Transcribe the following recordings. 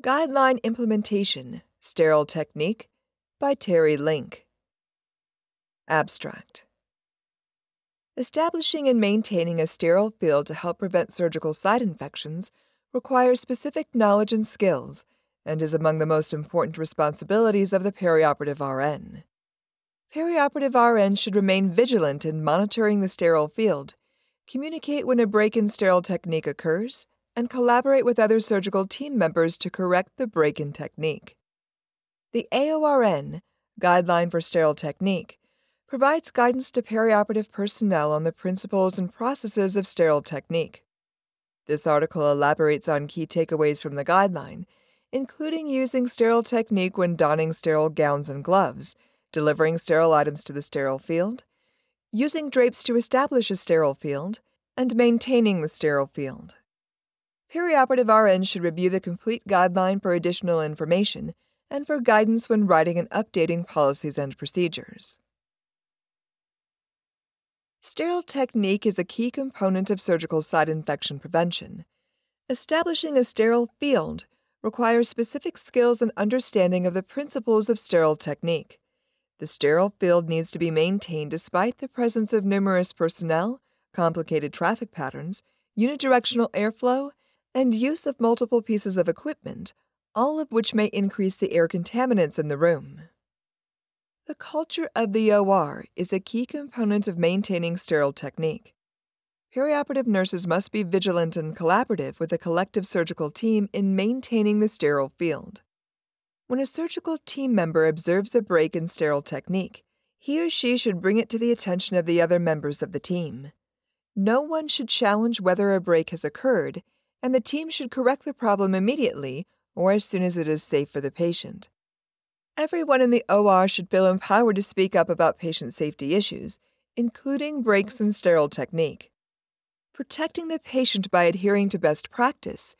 Guideline Implementation Sterile Technique by Terri Link. Abstract Establishing and maintaining a sterile field to help prevent surgical site infections requires specific knowledge and skills and is among the most important responsibilities of the perioperative RN. Perioperative RN should remain vigilant in monitoring the sterile field, communicate when a break in sterile technique occurs, and collaborate with other surgical team members to correct the break in technique. The AORN, Guideline for Sterile Technique, provides guidance to perioperative personnel on the principles and processes of sterile technique. This article elaborates on key takeaways from the guideline, including using sterile technique when donning sterile gowns and gloves, delivering sterile items to the sterile field, using drapes to establish a sterile field, and maintaining the sterile field. Perioperative RN should review the complete guideline for additional information and for guidance when writing and updating policies and procedures. Sterile technique is a key component of surgical site infection prevention. Establishing a sterile field requires specific skills and understanding of the principles of sterile technique. The sterile field needs to be maintained despite the presence of numerous personnel, complicated traffic patterns, unidirectional airflow, and use of multiple pieces of equipment, all of which may increase the air contaminants in the room. The culture of the OR is a key component of maintaining sterile technique. Perioperative nurses must be vigilant and collaborative with the collective surgical team in maintaining the sterile field. When a surgical team member observes a break in sterile technique, he or she should bring it to the attention of the other members of the team. No one should challenge whether a break has occurred and the team should correct the problem immediately or as soon as it is safe for the patient. Everyone in the OR should feel empowered to speak up about patient safety issues, including breaks in sterile technique. Protecting the patient by adhering to best practice,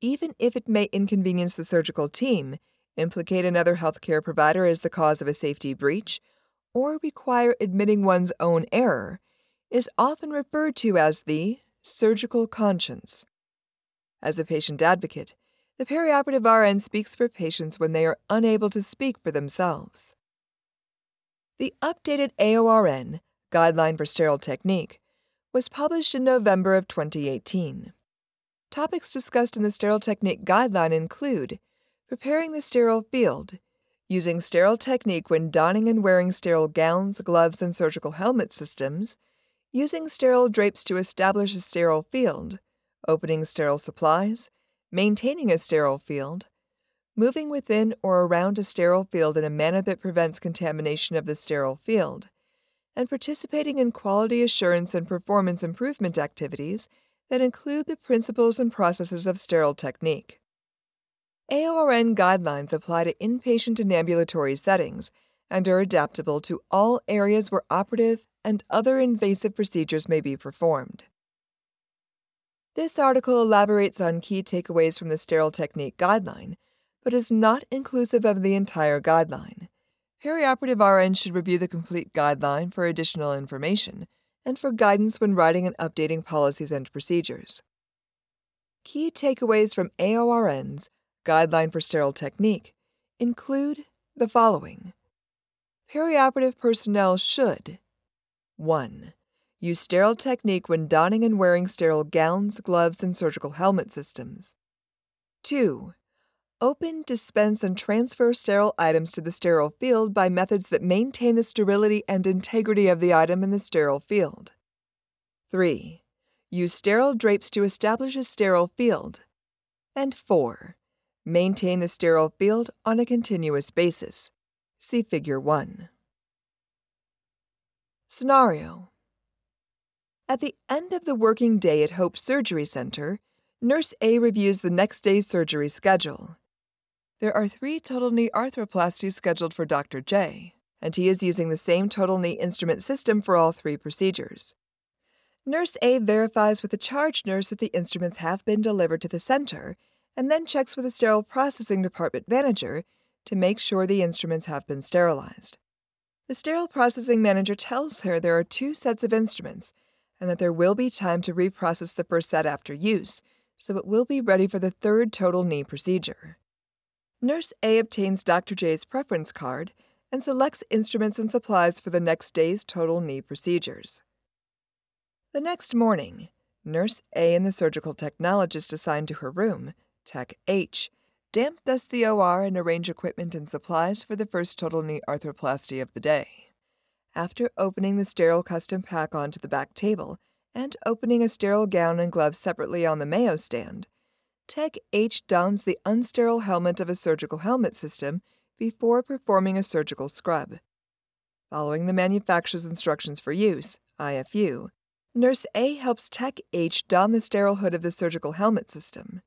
even if it may inconvenience the surgical team, implicate another healthcare provider as the cause of a safety breach, or require admitting one's own error, is often referred to as the surgical conscience. As a patient advocate, the perioperative RN speaks for patients when they are unable to speak for themselves. The updated AORN, Guideline for Sterile Technique, was published in November of 2018. Topics discussed in the sterile technique guideline include preparing the sterile field, using sterile technique when donning and wearing sterile gowns, gloves, and surgical helmet systems, using sterile drapes to establish a sterile field, opening sterile supplies, maintaining a sterile field, moving within or around a sterile field in a manner that prevents contamination of the sterile field, and participating in quality assurance and performance improvement activities that include the principles and processes of sterile technique. AORN guidelines apply to inpatient and ambulatory settings and are adaptable to all areas where operative and other invasive procedures may be performed. This article elaborates on key takeaways from the sterile technique guideline, but is not inclusive of the entire guideline. Perioperative RN should review the complete guideline for additional information and for guidance when writing and updating policies and procedures. Key takeaways from AORN's Guideline for Sterile Technique include the following Perioperative personnel should 1 Use sterile technique when donning and wearing sterile gowns, gloves, and surgical helmet systems. 2. Open, dispense, and transfer sterile items to the sterile field by methods that maintain the sterility and integrity of the item in the sterile field. 3. Use sterile drapes to establish a sterile field. And 4. Maintain the sterile field on a continuous basis. See Figure 1. Scenario at the end of the working day at Hope Surgery Center, Nurse A reviews the next day's surgery schedule. There are three total knee arthroplasties scheduled for Dr. J, and he is using the same total knee instrument system for all three procedures. Nurse A verifies with the charge nurse that the instruments have been delivered to the center and then checks with the sterile processing department manager to make sure the instruments have been sterilized. The sterile processing manager tells her there are two sets of instruments and that there will be time to reprocess the first set after use, so it will be ready for the third total knee procedure. Nurse A obtains Dr. J's preference card and selects instruments and supplies for the next day's total knee procedures. The next morning, Nurse A and the surgical technologist assigned to her room, Tech H, damp dust the OR and arrange equipment and supplies for the first total knee arthroplasty of the day. After opening the sterile custom pack onto the back table and opening a sterile gown and gloves separately on the Mayo stand, Tech H dons the unsterile helmet of a surgical helmet system before performing a surgical scrub. Following the manufacturer's instructions for use, IFU, Nurse A helps Tech H don the sterile hood of the surgical helmet system.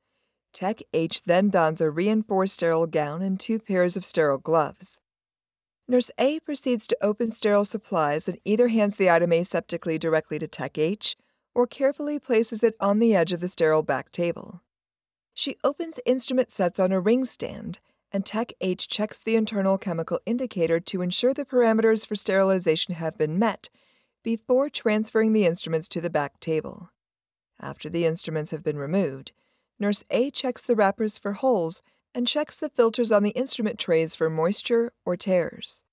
Tech H then dons a reinforced sterile gown and two pairs of sterile gloves. Nurse A proceeds to open sterile supplies and either hands the item aseptically directly to Tech H or carefully places it on the edge of the sterile back table. She opens instrument sets on a ring stand and Tech H checks the internal chemical indicator to ensure the parameters for sterilization have been met before transferring the instruments to the back table. After the instruments have been removed, Nurse A checks the wrappers for holes and checks the filters on the instrument trays for moisture or tears.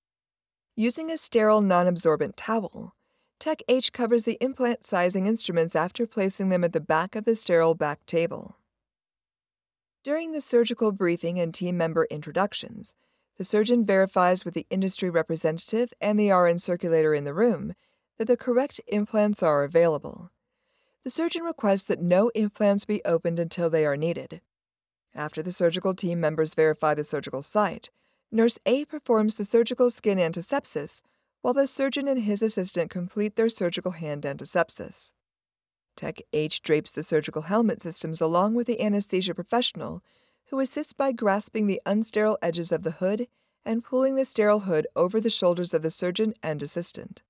Using a sterile non absorbent towel, Tech H covers the implant sizing instruments after placing them at the back of the sterile back table. During the surgical briefing and team member introductions, the surgeon verifies with the industry representative and the RN circulator in the room that the correct implants are available. The surgeon requests that no implants be opened until they are needed. After the surgical team members verify the surgical site, Nurse A performs the surgical skin antisepsis while the surgeon and his assistant complete their surgical hand antisepsis. Tech H drapes the surgical helmet systems along with the anesthesia professional, who assists by grasping the unsterile edges of the hood and pulling the sterile hood over the shoulders of the surgeon and assistant.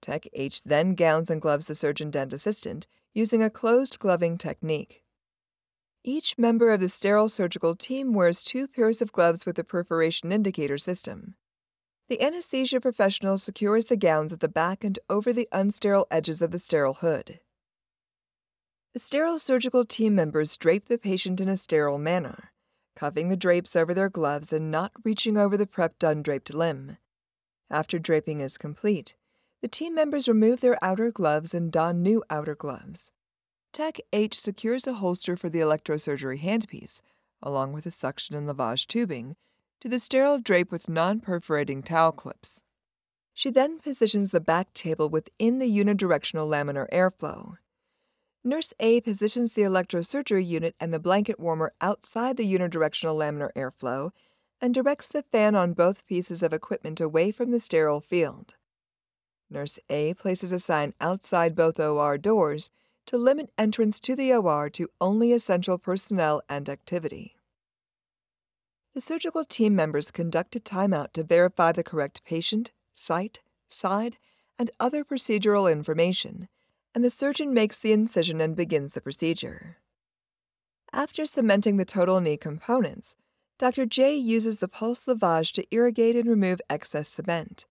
Tech H then gowns and gloves the surgeon and assistant using a closed gloving technique. Each member of the sterile surgical team wears two pairs of gloves with a perforation indicator system. The anesthesia professional secures the gowns at the back and over the unsterile edges of the sterile hood. The sterile surgical team members drape the patient in a sterile manner, cuffing the drapes over their gloves and not reaching over the prepped undraped limb. After draping is complete, the team members remove their outer gloves and don new outer gloves. Tech H secures a holster for the electrosurgery handpiece, along with a suction and lavage tubing, to the sterile drape with non perforating towel clips. She then positions the back table within the unidirectional laminar airflow. Nurse A positions the electrosurgery unit and the blanket warmer outside the unidirectional laminar airflow and directs the fan on both pieces of equipment away from the sterile field. Nurse A places a sign outside both OR doors to limit entrance to the OR to only essential personnel and activity. The surgical team members conduct a timeout to verify the correct patient, site, side, and other procedural information and the surgeon makes the incision and begins the procedure. After cementing the total knee components, Dr. J uses the pulse lavage to irrigate and remove excess cement.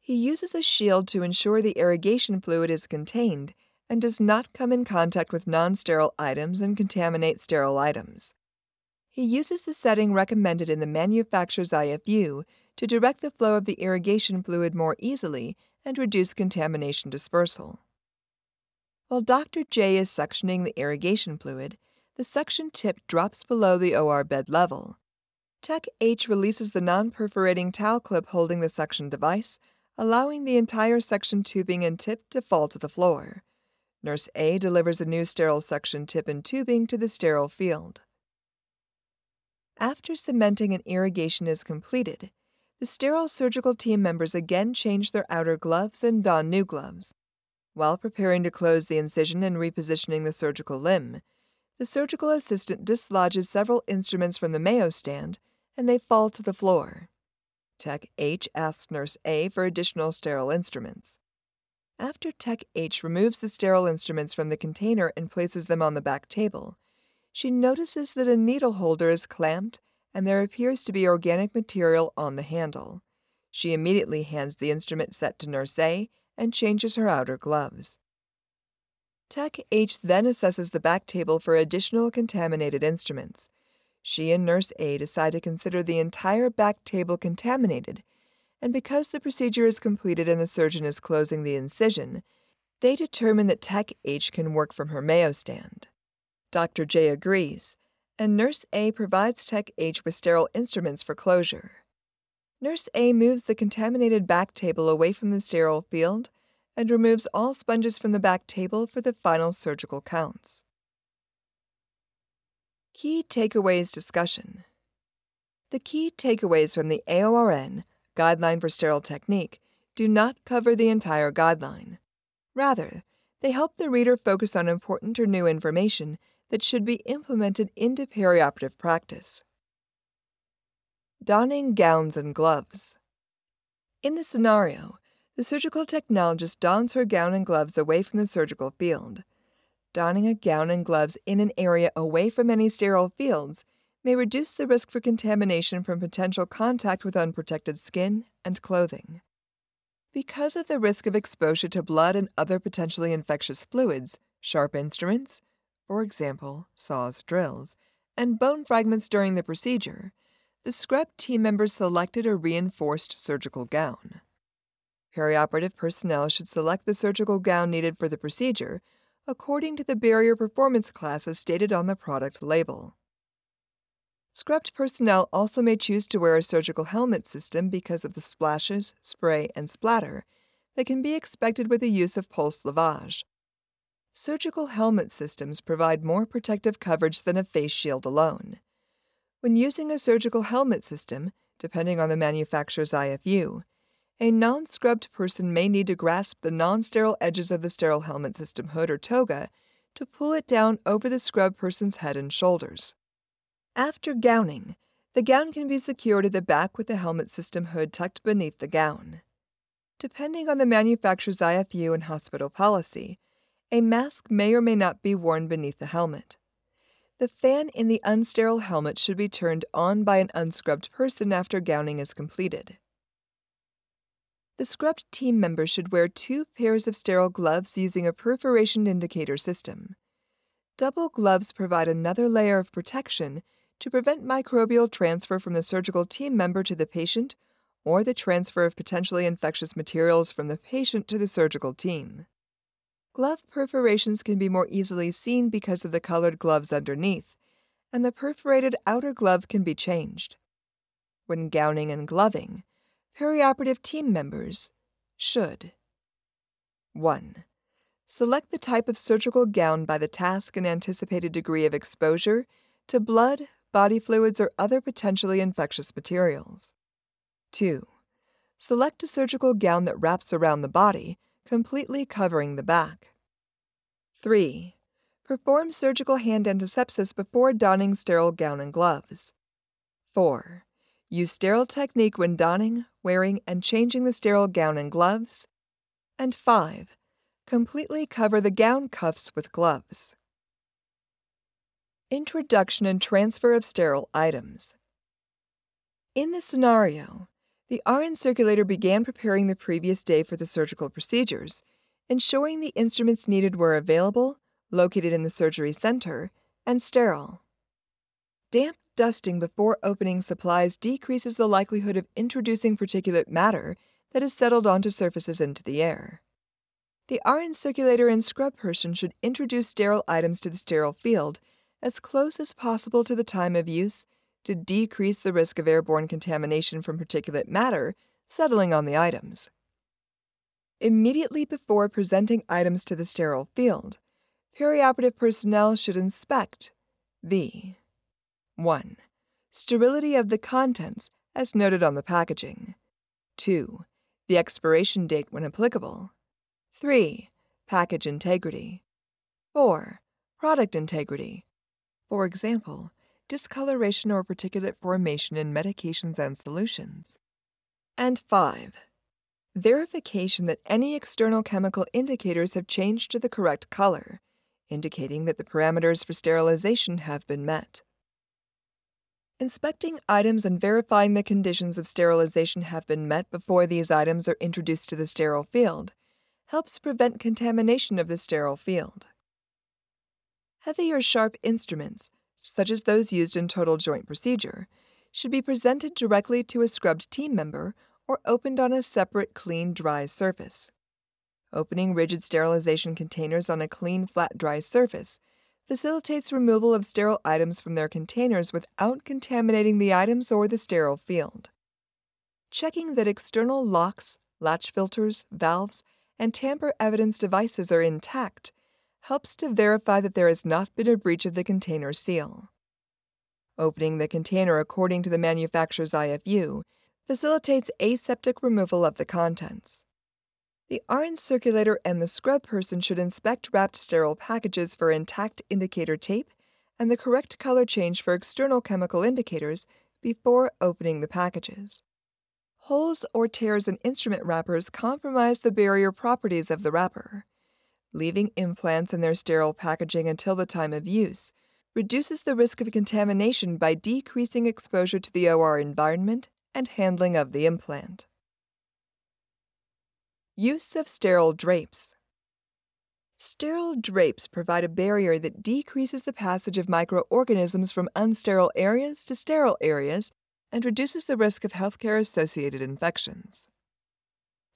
He uses a shield to ensure the irrigation fluid is contained and does not come in contact with non sterile items and contaminate sterile items. He uses the setting recommended in the manufacturer's IFU to direct the flow of the irrigation fluid more easily and reduce contamination dispersal. While Dr. J is suctioning the irrigation fluid, the suction tip drops below the OR bed level. Tech H releases the non perforating towel clip holding the suction device, allowing the entire suction tubing and tip to fall to the floor. Nurse A delivers a new sterile suction tip and tubing to the sterile field. After cementing and irrigation is completed, the sterile surgical team members again change their outer gloves and don new gloves. While preparing to close the incision and repositioning the surgical limb, the surgical assistant dislodges several instruments from the Mayo stand and they fall to the floor. Tech H asks Nurse A for additional sterile instruments. After Tech H removes the sterile instruments from the container and places them on the back table, she notices that a needle holder is clamped and there appears to be organic material on the handle. She immediately hands the instrument set to Nurse A and changes her outer gloves. Tech H then assesses the back table for additional contaminated instruments. She and Nurse A decide to consider the entire back table contaminated, and because the procedure is completed and the surgeon is closing the incision, they determine that Tech H can work from her Mayo stand. Dr. J agrees, and Nurse A provides Tech H with sterile instruments for closure. Nurse A moves the contaminated back table away from the sterile field and removes all sponges from the back table for the final surgical counts. Key Takeaways Discussion The key takeaways from the AORN, Guideline for Sterile Technique, do not cover the entire guideline. Rather, they help the reader focus on important or new information that should be implemented into perioperative practice. Donning gowns and gloves. In the scenario, the surgical technologist dons her gown and gloves away from the surgical field donning a gown and gloves in an area away from any sterile fields may reduce the risk for contamination from potential contact with unprotected skin and clothing. Because of the risk of exposure to blood and other potentially infectious fluids, sharp instruments, for example, saws, drills, and bone fragments during the procedure, the scrub team members selected a reinforced surgical gown. Perioperative personnel should select the surgical gown needed for the procedure according to the barrier performance class as stated on the product label. Scrubbed personnel also may choose to wear a surgical helmet system because of the splashes, spray, and splatter that can be expected with the use of pulse lavage. Surgical helmet systems provide more protective coverage than a face shield alone. When using a surgical helmet system, depending on the manufacturer's IFU, a non scrubbed person may need to grasp the non sterile edges of the sterile helmet system hood or toga to pull it down over the scrubbed person's head and shoulders. After gowning, the gown can be secured at the back with the helmet system hood tucked beneath the gown. Depending on the manufacturer's IFU and hospital policy, a mask may or may not be worn beneath the helmet. The fan in the unsterile helmet should be turned on by an unscrubbed person after gowning is completed. The scrubbed team member should wear two pairs of sterile gloves using a perforation indicator system. Double gloves provide another layer of protection to prevent microbial transfer from the surgical team member to the patient or the transfer of potentially infectious materials from the patient to the surgical team. Glove perforations can be more easily seen because of the colored gloves underneath, and the perforated outer glove can be changed. When gowning and gloving, perioperative team members should 1. Select the type of surgical gown by the task and anticipated degree of exposure to blood, body fluids, or other potentially infectious materials. 2. Select a surgical gown that wraps around the body, completely covering the back. 3. Perform surgical hand antisepsis before donning sterile gown and gloves. 4. Use sterile technique when donning, wearing, and changing the sterile gown and gloves. And 5. Completely cover the gown cuffs with gloves. Introduction and transfer of sterile items. In this scenario, the RN circulator began preparing the previous day for the surgical procedures, ensuring the instruments needed were available, located in the surgery center, and sterile. Damp Dusting before opening supplies decreases the likelihood of introducing particulate matter that is settled onto surfaces into the air. The RN circulator and scrub person should introduce sterile items to the sterile field as close as possible to the time of use to decrease the risk of airborne contamination from particulate matter settling on the items. Immediately before presenting items to the sterile field, perioperative personnel should inspect V. 1. Sterility of the contents, as noted on the packaging. 2. The expiration date when applicable. 3. Package integrity. 4. Product integrity. For example, discoloration or particulate formation in medications and solutions. And 5. Verification that any external chemical indicators have changed to the correct color, indicating that the parameters for sterilization have been met. Inspecting items and verifying the conditions of sterilization have been met before these items are introduced to the sterile field helps prevent contamination of the sterile field. Heavy or sharp instruments, such as those used in total joint procedure, should be presented directly to a scrubbed team member or opened on a separate clean, dry surface. Opening rigid sterilization containers on a clean, flat, dry surface facilitates removal of sterile items from their containers without contaminating the items or the sterile field. Checking that external locks, latch filters, valves, and tamper evidence devices are intact helps to verify that there has not been a breach of the container seal. Opening the container according to the manufacturer's IFU facilitates aseptic removal of the contents. The RN circulator and the scrub person should inspect wrapped sterile packages for intact indicator tape and the correct color change for external chemical indicators before opening the packages. Holes or tears in instrument wrappers compromise the barrier properties of the wrapper. Leaving implants in their sterile packaging until the time of use reduces the risk of contamination by decreasing exposure to the OR environment and handling of the implant. Use of sterile drapes. Sterile drapes provide a barrier that decreases the passage of microorganisms from unsterile areas to sterile areas and reduces the risk of healthcare associated infections.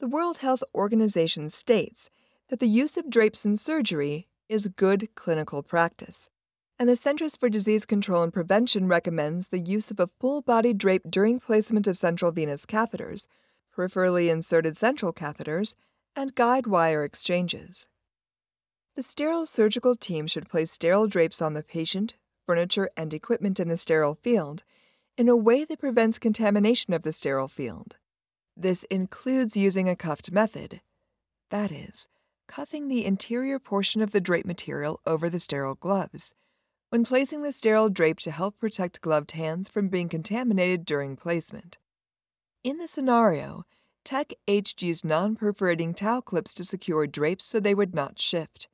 The World Health Organization states that the use of drapes in surgery is good clinical practice, and the Centers for Disease Control and Prevention recommends the use of a full body drape during placement of central venous catheters peripherally inserted central catheters, and guide wire exchanges. The sterile surgical team should place sterile drapes on the patient, furniture, and equipment in the sterile field in a way that prevents contamination of the sterile field. This includes using a cuffed method, that is, cuffing the interior portion of the drape material over the sterile gloves when placing the sterile drape to help protect gloved hands from being contaminated during placement. In the scenario, Tech H used non perforating towel clips to secure drapes so they would not shift.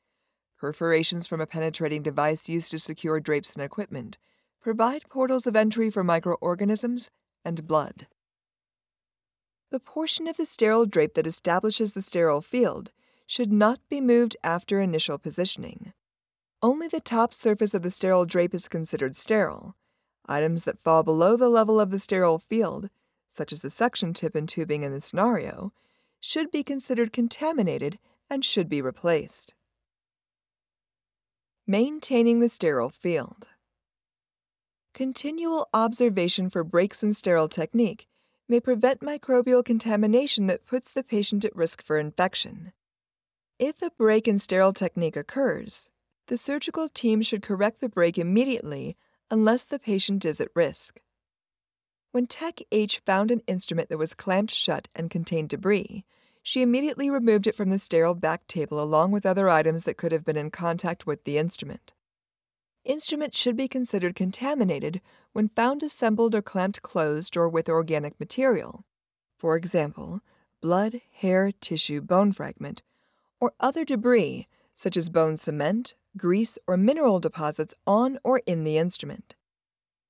Perforations from a penetrating device used to secure drapes and equipment provide portals of entry for microorganisms and blood. The portion of the sterile drape that establishes the sterile field should not be moved after initial positioning. Only the top surface of the sterile drape is considered sterile. Items that fall below the level of the sterile field such as the suction tip and tubing in the scenario, should be considered contaminated and should be replaced. Maintaining the sterile field. Continual observation for breaks in sterile technique may prevent microbial contamination that puts the patient at risk for infection. If a break in sterile technique occurs, the surgical team should correct the break immediately unless the patient is at risk. When Tech H found an instrument that was clamped shut and contained debris, she immediately removed it from the sterile back table along with other items that could have been in contact with the instrument. Instruments should be considered contaminated when found assembled or clamped closed or with organic material. For example, blood, hair, tissue, bone fragment, or other debris such as bone cement, grease, or mineral deposits on or in the instrument.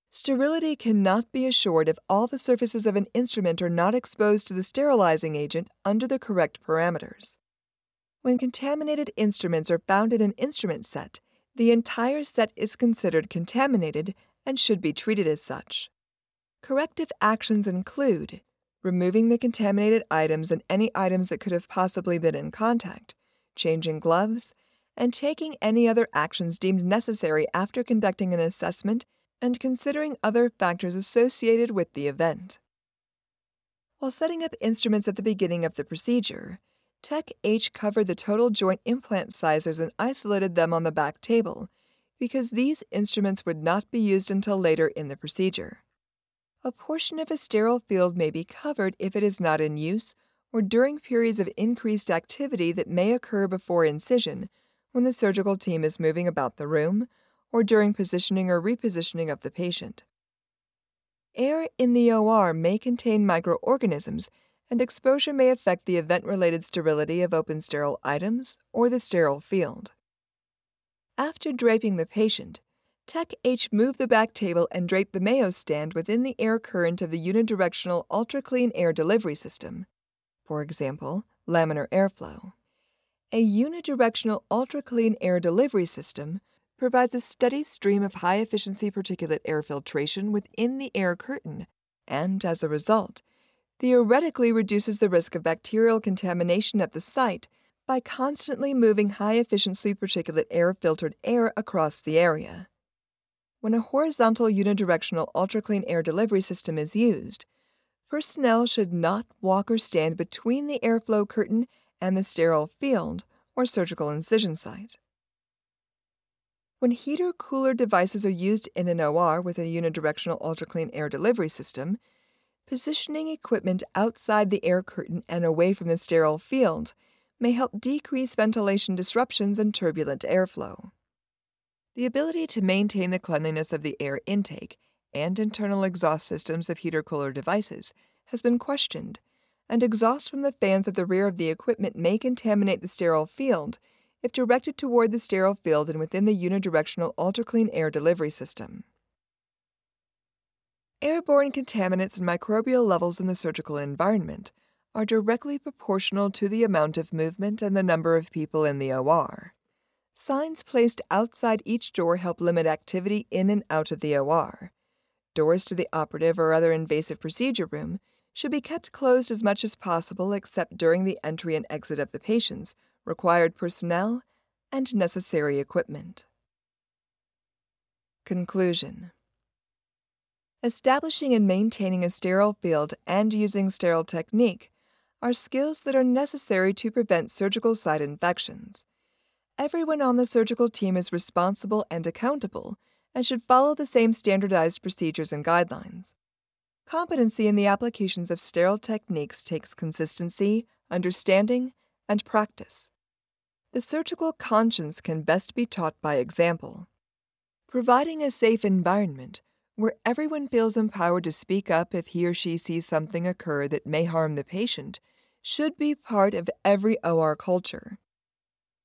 Sterility cannot be assured if all the surfaces of an instrument are not exposed to the sterilizing agent under the correct parameters. When contaminated instruments are found in an instrument set, the entire set is considered contaminated and should be treated as such. Corrective actions include removing the contaminated items and any items that could have possibly been in contact, changing gloves, and taking any other actions deemed necessary after conducting an assessment and considering other factors associated with the event. While setting up instruments at the beginning of the procedure, Tech H covered the total joint implant sizers and isolated them on the back table because these instruments would not be used until later in the procedure. A portion of a sterile field may be covered if it is not in use or during periods of increased activity that may occur before incision when the surgical team is moving about the room or during positioning or repositioning of the patient. Air in the OR may contain microorganisms, and exposure may affect the event related sterility of open sterile items or the sterile field. After draping the patient, Tech H moved the back table and draped the Mayo stand within the air current of the unidirectional ultra clean air delivery system, for example, laminar airflow. A unidirectional ultra clean air delivery system provides a steady stream of high efficiency particulate air filtration within the air curtain and, as a result, theoretically reduces the risk of bacterial contamination at the site by constantly moving high efficiency particulate air filtered air across the area. When a horizontal unidirectional ultra-clean air delivery system is used, personnel should not walk or stand between the airflow curtain and the sterile field or surgical incision site. When heater cooler devices are used in an OR with a unidirectional ultra-clean air delivery system, positioning equipment outside the air curtain and away from the sterile field may help decrease ventilation disruptions and turbulent airflow. The ability to maintain the cleanliness of the air intake and internal exhaust systems of heater cooler devices has been questioned, and exhaust from the fans at the rear of the equipment may contaminate the sterile field if directed toward the sterile field and within the unidirectional ultra-clean air delivery system. Airborne contaminants and microbial levels in the surgical environment are directly proportional to the amount of movement and the number of people in the OR. Signs placed outside each door help limit activity in and out of the OR. Doors to the operative or other invasive procedure room should be kept closed as much as possible except during the entry and exit of the patients, required personnel, and necessary equipment. Conclusion Establishing and maintaining a sterile field and using sterile technique are skills that are necessary to prevent surgical site infections. Everyone on the surgical team is responsible and accountable and should follow the same standardized procedures and guidelines. Competency in the applications of sterile techniques takes consistency, understanding, and practice. The surgical conscience can best be taught by example. Providing a safe environment where everyone feels empowered to speak up if he or she sees something occur that may harm the patient should be part of every OR culture.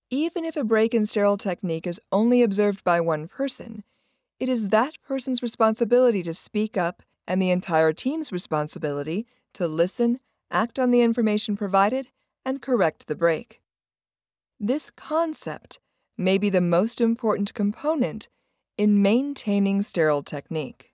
Even if a break in sterile technique is only observed by one person, it is that person's responsibility to speak up and the entire team's responsibility to listen, act on the information provided, and correct the break. This concept may be the most important component in maintaining sterile technique.